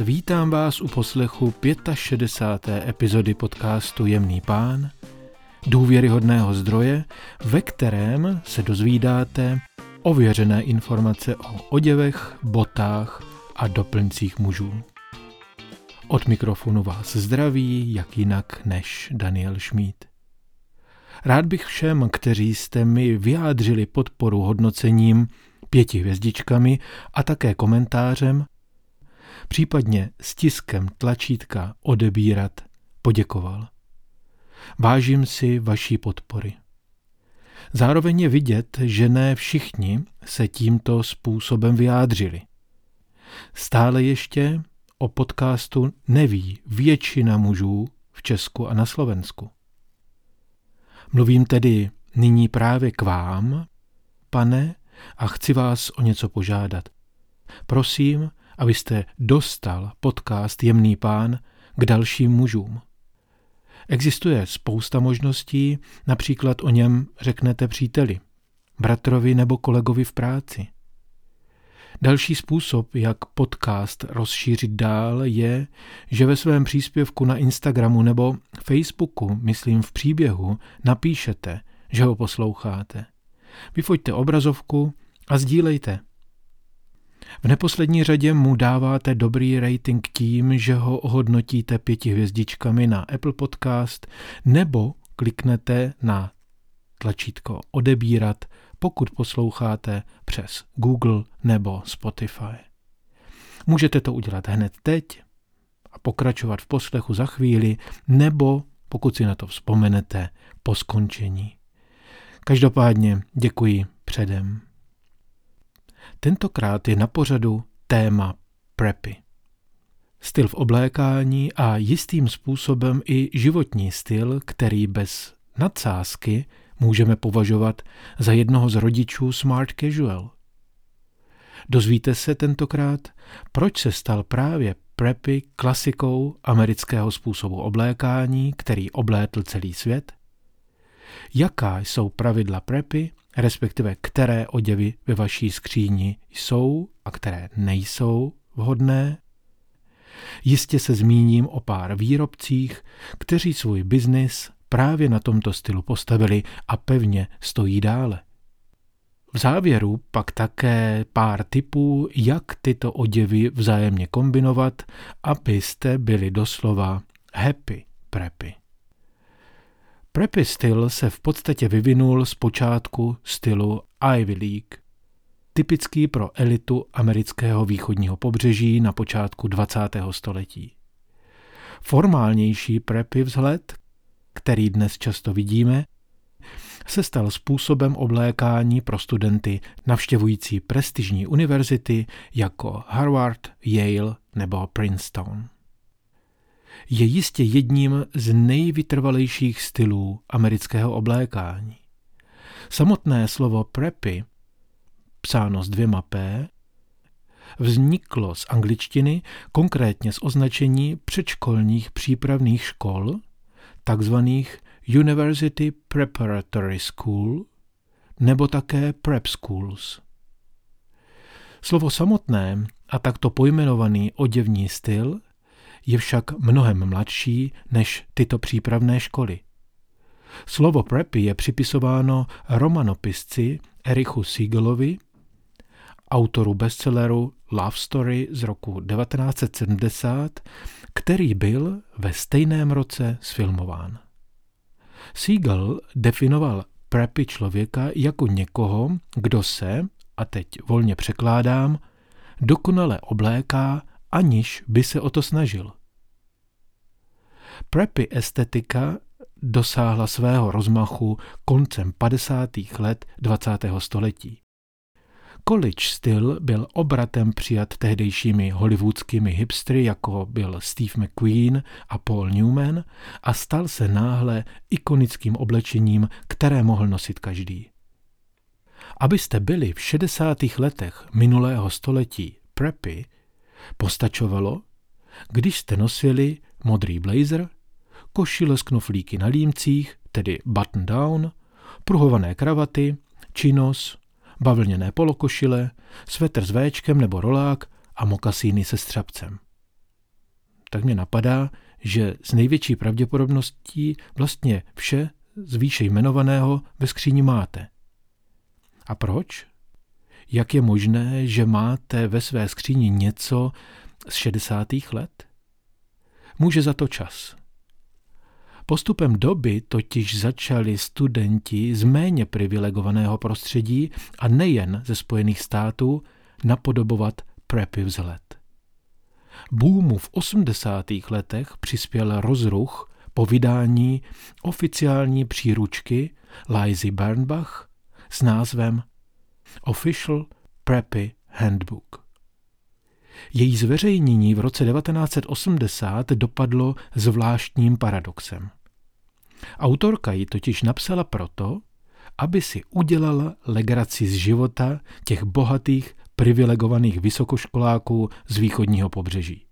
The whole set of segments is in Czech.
Vítám vás u poslechu 65. epizody podcastu Jemný pán, důvěryhodného zdroje, ve kterém se dozvídáte ověřené informace o oděvech, botách a doplňcích mužů. Od mikrofonu vás zdraví, jak jinak než Daniel Schmid. Rád bych všem, kteří jste mi vyjádřili podporu hodnocením pěti hvězdičkami a také komentářem, případně stiskem tlačítka odebírat, poděkoval. Vážím si vaší podpory. Zároveň je vidět, že ne všichni se tímto způsobem vyjádřili. Stále ještě o podcastu neví většina mužů v Česku a na Slovensku. Mluvím tedy nyní právě k vám, pane, a chci vás o něco požádat. Prosím, abyste dostal podcast Jemný pán k dalším mužům. Existuje spousta možností, například o něm řeknete příteli, bratrovi nebo kolegovi v práci. Další způsob, jak podcast rozšířit dál, je, že ve svém příspěvku na Instagramu nebo Facebooku, myslím v příběhu, napíšete, že ho posloucháte. Vyfoďte obrazovku a sdílejte. V neposlední řadě mu dáváte dobrý rating tím, že ho ohodnotíte pěti hvězdičkami na Apple Podcast nebo kliknete na tlačítko odebírat, pokud posloucháte přes Google nebo Spotify. Můžete to udělat hned teď a pokračovat v poslechu za chvíli, nebo pokud si na to vzpomenete po skončení. Každopádně děkuji předem. Tentokrát je na pořadu téma prepy. Styl v oblékání a jistým způsobem i životní styl, který bez nadsázky můžeme považovat za jednoho z rodičů smart casual. Dozvíte se tentokrát, proč se stal právě preppy klasikou amerického způsobu oblékání, který oblétl celý svět? Jaká jsou pravidla preppy respektive které oděvy ve vaší skříni jsou a které nejsou vhodné. Jistě se zmíním o pár výrobcích, kteří svůj biznis právě na tomto stylu postavili a pevně stojí dále. V závěru pak také pár tipů, jak tyto oděvy vzájemně kombinovat, abyste byli doslova happy preppy. Preppy styl se v podstatě vyvinul z počátku stylu Ivy League, typický pro elitu amerického východního pobřeží na počátku 20. století. Formálnější preppy vzhled, který dnes často vidíme, se stal způsobem oblékání pro studenty navštěvující prestižní univerzity jako Harvard, Yale nebo Princeton je jistě jedním z nejvytrvalejších stylů amerického oblékání. Samotné slovo preppy, psáno s dvěma P, vzniklo z angličtiny, konkrétně z označení předškolních přípravných škol, takzvaných University Preparatory School, nebo také prep schools. Slovo samotné a takto pojmenovaný oděvní styl je však mnohem mladší než tyto přípravné školy. Slovo preppy je připisováno romanopisci Erichu Siegelovi, autoru bestselleru Love Story z roku 1970, který byl ve stejném roce sfilmován. Siegel definoval preppy člověka jako někoho, kdo se, a teď volně překládám, dokonale obléká aniž by se o to snažil. Preppy estetika dosáhla svého rozmachu koncem 50. let 20. století. College styl byl obratem přijat tehdejšími hollywoodskými hipstry, jako byl Steve McQueen a Paul Newman, a stal se náhle ikonickým oblečením, které mohl nosit každý. Abyste byli v 60. letech minulého století preppy, Postačovalo, když jste nosili modrý blazer, košile s knoflíky na límcích, tedy button down, pruhované kravaty, činos, bavlněné polokošile, svetr s véčkem nebo rolák a mokasíny se střapcem. tak mě napadá, že s největší pravděpodobností vlastně vše z výše jmenovaného ve skříni máte. A proč? Jak je možné, že máte ve své skříni něco z 60. let? Může za to čas. Postupem doby totiž začali studenti z méně privilegovaného prostředí a nejen ze Spojených států napodobovat preppy vzhled. Boomu v 80. letech přispěl rozruch po vydání oficiální příručky Lizy Bernbach s názvem Official Preppy Handbook. Její zveřejnění v roce 1980 dopadlo zvláštním paradoxem. Autorka ji totiž napsala proto, aby si udělala legraci z života těch bohatých, privilegovaných vysokoškoláků z východního pobřeží.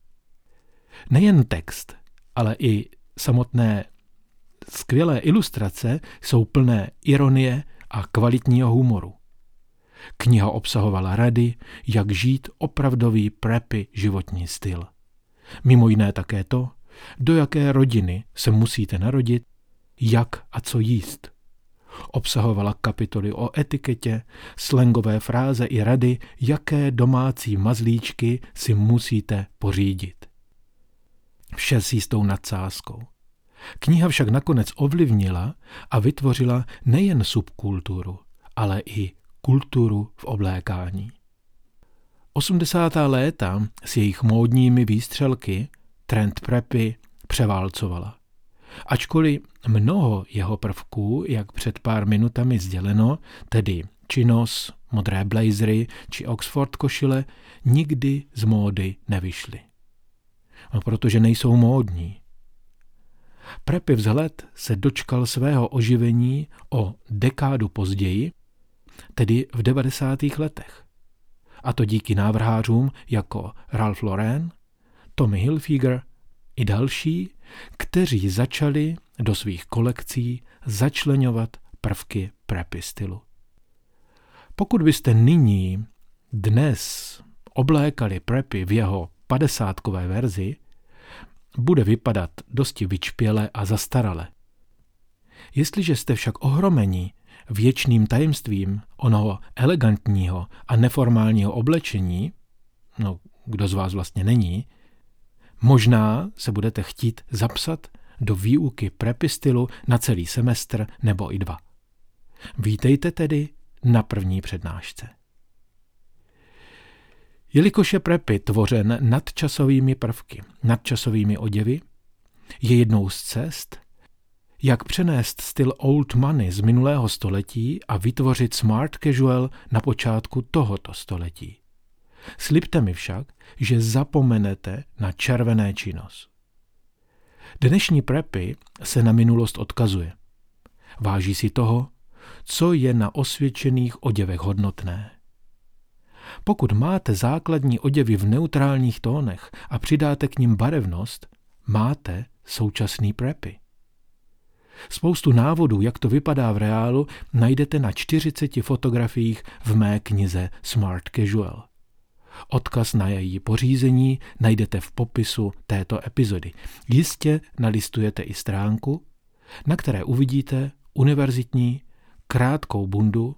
Nejen text, ale i samotné skvělé ilustrace jsou plné ironie a kvalitního humoru. Kniha obsahovala rady, jak žít opravdový preppy životní styl. Mimo jiné také to, do jaké rodiny se musíte narodit, jak a co jíst. Obsahovala kapitoly o etiketě, slangové fráze i rady, jaké domácí mazlíčky si musíte pořídit. Vše s jistou nadsázkou. Kniha však nakonec ovlivnila a vytvořila nejen subkulturu, ale i kulturu v oblékání. 80. léta s jejich módními výstřelky trend prepy převálcovala. Ačkoliv mnoho jeho prvků, jak před pár minutami sděleno, tedy činos, modré blazery či Oxford košile, nikdy z módy nevyšly. No, protože nejsou módní. Prepy vzhled se dočkal svého oživení o dekádu později tedy v 90. letech. A to díky návrhářům jako Ralph Lauren, Tommy Hilfiger i další, kteří začali do svých kolekcí začlenovat prvky preppy stylu. Pokud byste nyní, dnes, oblékali preppy v jeho padesátkové verzi, bude vypadat dosti vyčpěle a zastarale. Jestliže jste však ohromení věčným tajemstvím onoho elegantního a neformálního oblečení, no kdo z vás vlastně není, možná se budete chtít zapsat do výuky prepistilu na celý semestr nebo i dva. Vítejte tedy na první přednášce. Jelikož je prepy tvořen nadčasovými prvky, nadčasovými oděvy, je jednou z cest, jak přenést styl old money z minulého století a vytvořit smart casual na počátku tohoto století. Slibte mi však, že zapomenete na červené činnost. Dnešní prepy se na minulost odkazuje. Váží si toho, co je na osvědčených oděvech hodnotné. Pokud máte základní oděvy v neutrálních tónech a přidáte k ním barevnost, máte současný prepy. Spoustu návodů, jak to vypadá v reálu, najdete na 40 fotografiích v mé knize Smart Casual. Odkaz na její pořízení najdete v popisu této epizody. Jistě nalistujete i stránku, na které uvidíte univerzitní krátkou bundu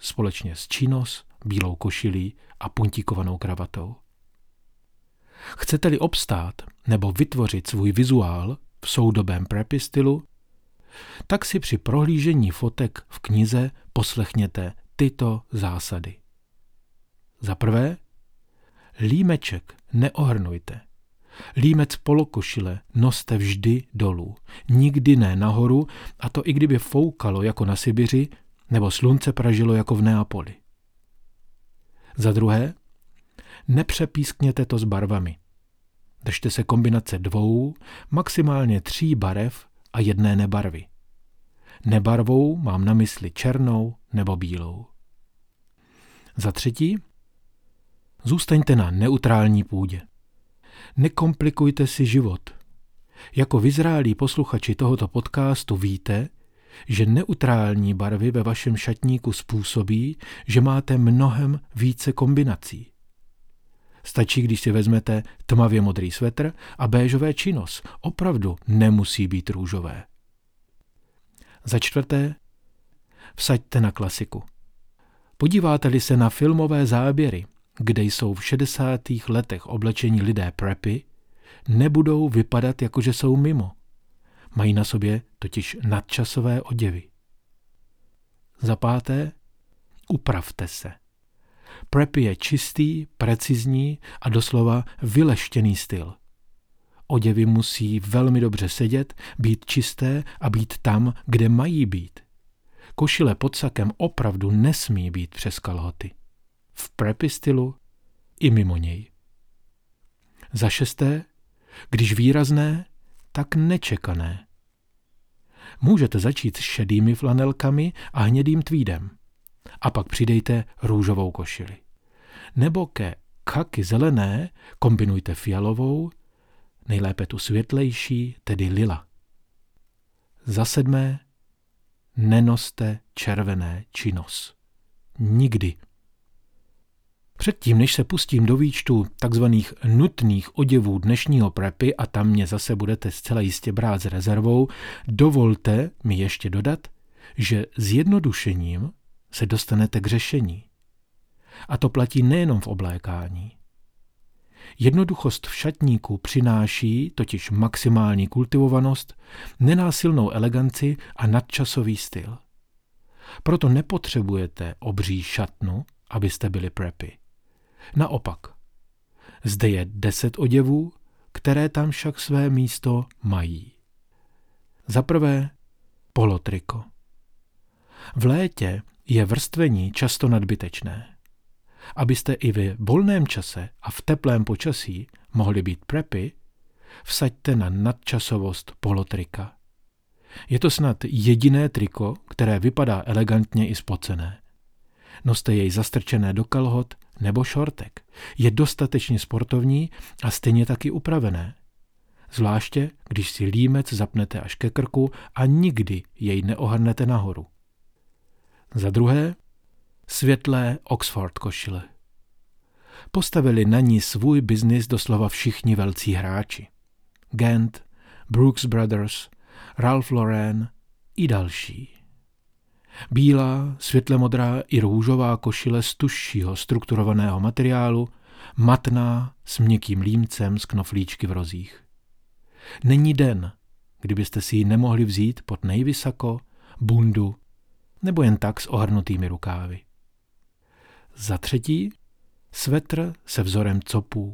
společně s činos, bílou košilí a puntíkovanou kravatou. Chcete-li obstát nebo vytvořit svůj vizuál v soudobém preppy stylu, tak si při prohlížení fotek v knize poslechněte tyto zásady. Za prvé, límeček neohrnujte. Límec polokošile noste vždy dolů, nikdy ne nahoru, a to i kdyby foukalo jako na Sibiři nebo slunce pražilo jako v Neapoli. Za druhé, nepřepískněte to s barvami. Držte se kombinace dvou, maximálně tří barev a jedné nebarvy. Nebarvou mám na mysli černou nebo bílou. Za třetí, zůstaňte na neutrální půdě. Nekomplikujte si život. Jako vyzrálí posluchači tohoto podcastu víte, že neutrální barvy ve vašem šatníku způsobí, že máte mnohem více kombinací. Stačí, když si vezmete tmavě modrý svetr a béžové činos. Opravdu nemusí být růžové. Za čtvrté, vsaďte na klasiku. Podíváte-li se na filmové záběry, kde jsou v 60. letech oblečení lidé preppy, nebudou vypadat jako, že jsou mimo. Mají na sobě totiž nadčasové oděvy. Za páté, upravte se. Preppy je čistý, precizní a doslova vyleštěný styl. Oděvy musí velmi dobře sedět, být čisté a být tam, kde mají být. Košile pod sakem opravdu nesmí být přes kalhoty. V preppy stylu i mimo něj. Za šesté, když výrazné, tak nečekané. Můžete začít s šedými flanelkami a hnědým tweedem. A pak přidejte růžovou košili. Nebo ke kaky zelené kombinujte fialovou, nejlépe tu světlejší, tedy lila. Za sedmé, nenoste červené činos. Nikdy. Předtím, než se pustím do výčtu takzvaných nutných oděvů dnešního prepy a tam mě zase budete zcela jistě brát s rezervou, dovolte mi ještě dodat, že zjednodušením se dostanete k řešení. A to platí nejenom v oblékání. Jednoduchost v šatníku přináší totiž maximální kultivovanost, nenásilnou eleganci a nadčasový styl. Proto nepotřebujete obří šatnu, abyste byli preppy. Naopak, zde je deset oděvů, které tam však své místo mají. Za prvé polotriko. V létě je vrstvení často nadbytečné. Abyste i ve volném čase a v teplém počasí mohli být prepy, vsaďte na nadčasovost polotrika. Je to snad jediné triko, které vypadá elegantně i spocené. Noste jej zastrčené do kalhot nebo šortek. Je dostatečně sportovní a stejně taky upravené. Zvláště, když si límec zapnete až ke krku a nikdy jej neohrnete nahoru. Za druhé, světlé Oxford košile. Postavili na ní svůj biznis doslova všichni velcí hráči. Gant, Brooks Brothers, Ralph Lauren i další. Bílá, světle modrá i růžová košile z tužšího strukturovaného materiálu, matná s měkkým límcem z knoflíčky v rozích. Není den, kdybyste si ji nemohli vzít pod nejvysoko, bundu nebo jen tak s ohrnutými rukávy. Za třetí, svetr se vzorem copů.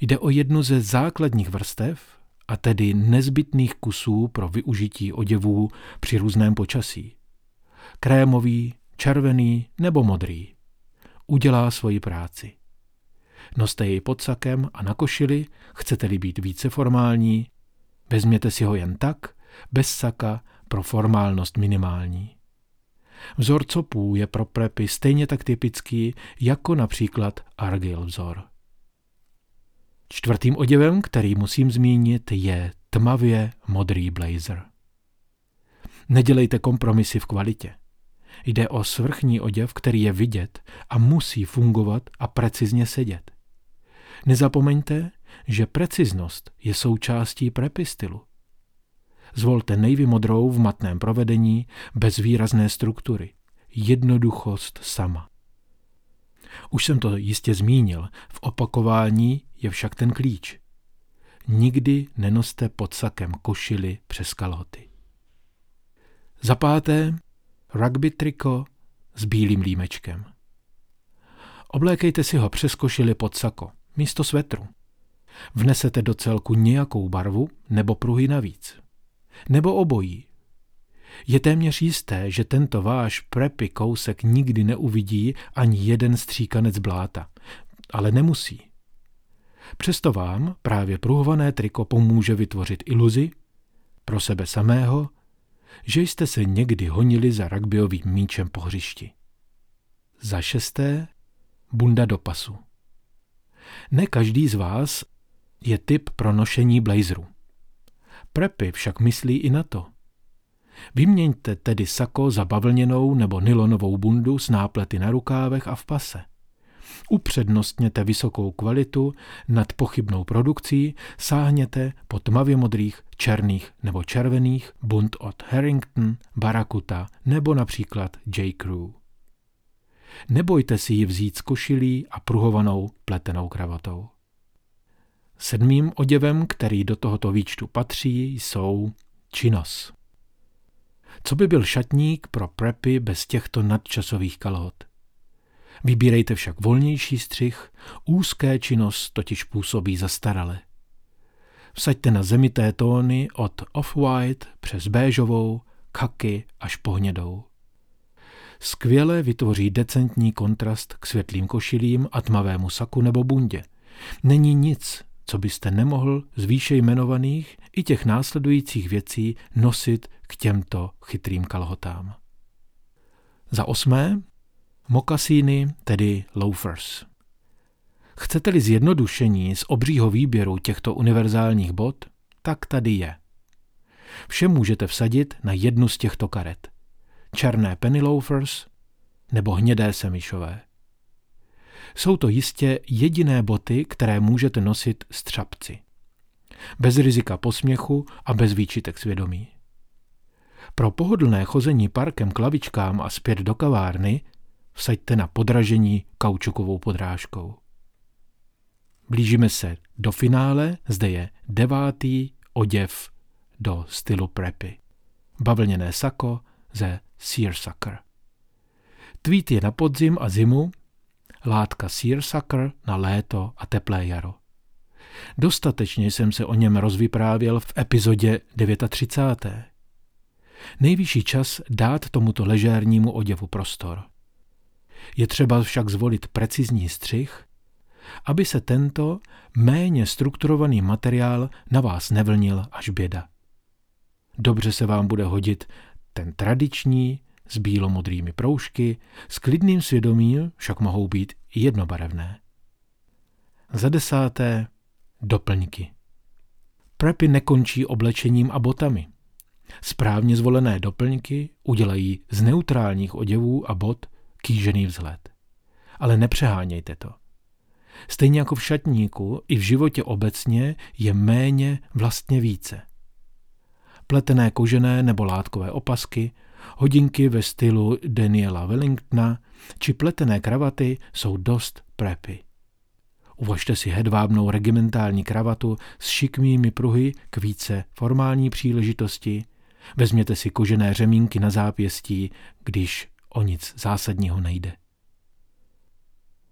Jde o jednu ze základních vrstev, a tedy nezbytných kusů pro využití oděvů při různém počasí. Krémový, červený nebo modrý. Udělá svoji práci. Noste jej pod sakem a na košili, chcete-li být více formální, vezměte si ho jen tak, bez saka, pro formálnost minimální. Vzor copů je pro prepy stejně tak typický jako například Argyle vzor. Čtvrtým oděvem, který musím zmínit, je tmavě modrý blazer. Nedělejte kompromisy v kvalitě. Jde o svrchní oděv, který je vidět a musí fungovat a precizně sedět. Nezapomeňte, že preciznost je součástí prepy stylu. Zvolte nejvy modrou v matném provedení, bez výrazné struktury. Jednoduchost sama. Už jsem to jistě zmínil, v opakování je však ten klíč. Nikdy nenoste pod sakem košily přes kalhoty. Za páté, rugby triko s bílým límečkem. Oblékejte si ho přes košily pod sako, místo svetru. Vnesete do celku nějakou barvu nebo pruhy navíc. Nebo obojí. Je téměř jisté, že tento váš prepy kousek nikdy neuvidí ani jeden stříkanec bláta. Ale nemusí. Přesto vám právě pruhované triko pomůže vytvořit iluzi pro sebe samého, že jste se někdy honili za rugbyovým míčem po hřišti. Za šesté, bunda do pasu. Ne každý z vás je typ pro nošení blazeru. Prepy však myslí i na to. Vyměňte tedy sako za bavlněnou nebo nylonovou bundu s náplety na rukávech a v pase. upřednostněte vysokou kvalitu nad pochybnou produkcí, sáhněte po tmavě modrých, černých nebo červených bunt od Harrington, Barakuta nebo například J. Crew. Nebojte si ji vzít s košilí a pruhovanou pletenou kravatou. Sedmým oděvem, který do tohoto výčtu patří, jsou činos. Co by byl šatník pro prepy bez těchto nadčasových kalhot? Vybírejte však volnější střih, úzké činnost totiž působí zastarale. Vsaďte na zemité tóny od off-white přes béžovou, kaky až po hnědou. Skvěle vytvoří decentní kontrast k světlým košilím a tmavému saku nebo bundě. Není nic, co byste nemohl z výše jmenovaných i těch následujících věcí nosit k těmto chytrým kalhotám. Za osmé, mokasíny, tedy loafers. Chcete-li zjednodušení z obřího výběru těchto univerzálních bot, tak tady je. Vše můžete vsadit na jednu z těchto karet. Černé penny loafers nebo hnědé semišové. Jsou to jistě jediné boty, které můžete nosit s třapci. Bez rizika posměchu a bez výčitek svědomí. Pro pohodlné chození parkem k lavičkám a zpět do kavárny vsaďte na podražení kaučukovou podrážkou. Blížíme se do finále, zde je devátý oděv do stylu preppy. Bavlněné sako ze Searsucker. Tweet je na podzim a zimu, látka Searsucker na léto a teplé jaro. Dostatečně jsem se o něm rozvyprávěl v epizodě 39. Nejvyšší čas dát tomuto ležérnímu oděvu prostor. Je třeba však zvolit precizní střih, aby se tento méně strukturovaný materiál na vás nevlnil až běda. Dobře se vám bude hodit ten tradiční s bílomodrými proužky, s klidným svědomím však mohou být jednobarevné. Za desáté doplňky. Prepy nekončí oblečením a botami. Správně zvolené doplňky udělají z neutrálních oděvů a bot kýžený vzhled. Ale nepřehánějte to. Stejně jako v šatníku, i v životě obecně je méně vlastně více. Pletené kožené nebo látkové opasky, hodinky ve stylu Daniela Wellingtona či pletené kravaty jsou dost prepy. Uvažte si hedvábnou regimentální kravatu s šikmými pruhy k více formální příležitosti. Vezměte si kožené řemínky na zápěstí, když o nic zásadního nejde.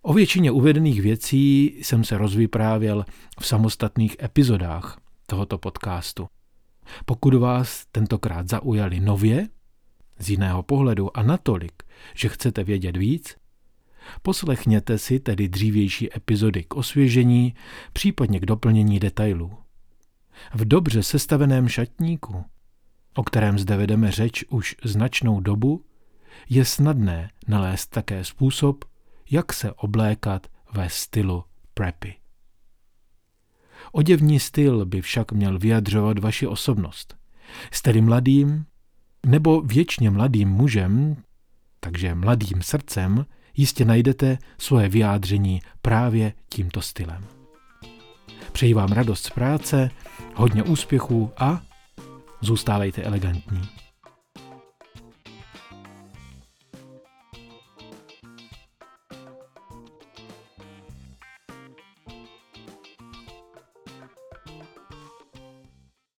O většině uvedených věcí jsem se rozvyprávěl v samostatných epizodách tohoto podcastu. Pokud vás tentokrát zaujali nově, z jiného pohledu a natolik, že chcete vědět víc, poslechněte si tedy dřívější epizody k osvěžení, případně k doplnění detailů. V dobře sestaveném šatníku, o kterém zde vedeme řeč už značnou dobu, je snadné nalézt také způsob, jak se oblékat ve stylu preppy. Oděvní styl by však měl vyjadřovat vaši osobnost. Jste mladým nebo věčně mladým mužem, takže mladým srdcem, jistě najdete svoje vyjádření právě tímto stylem. Přeji vám radost z práce, hodně úspěchů a zůstávejte elegantní.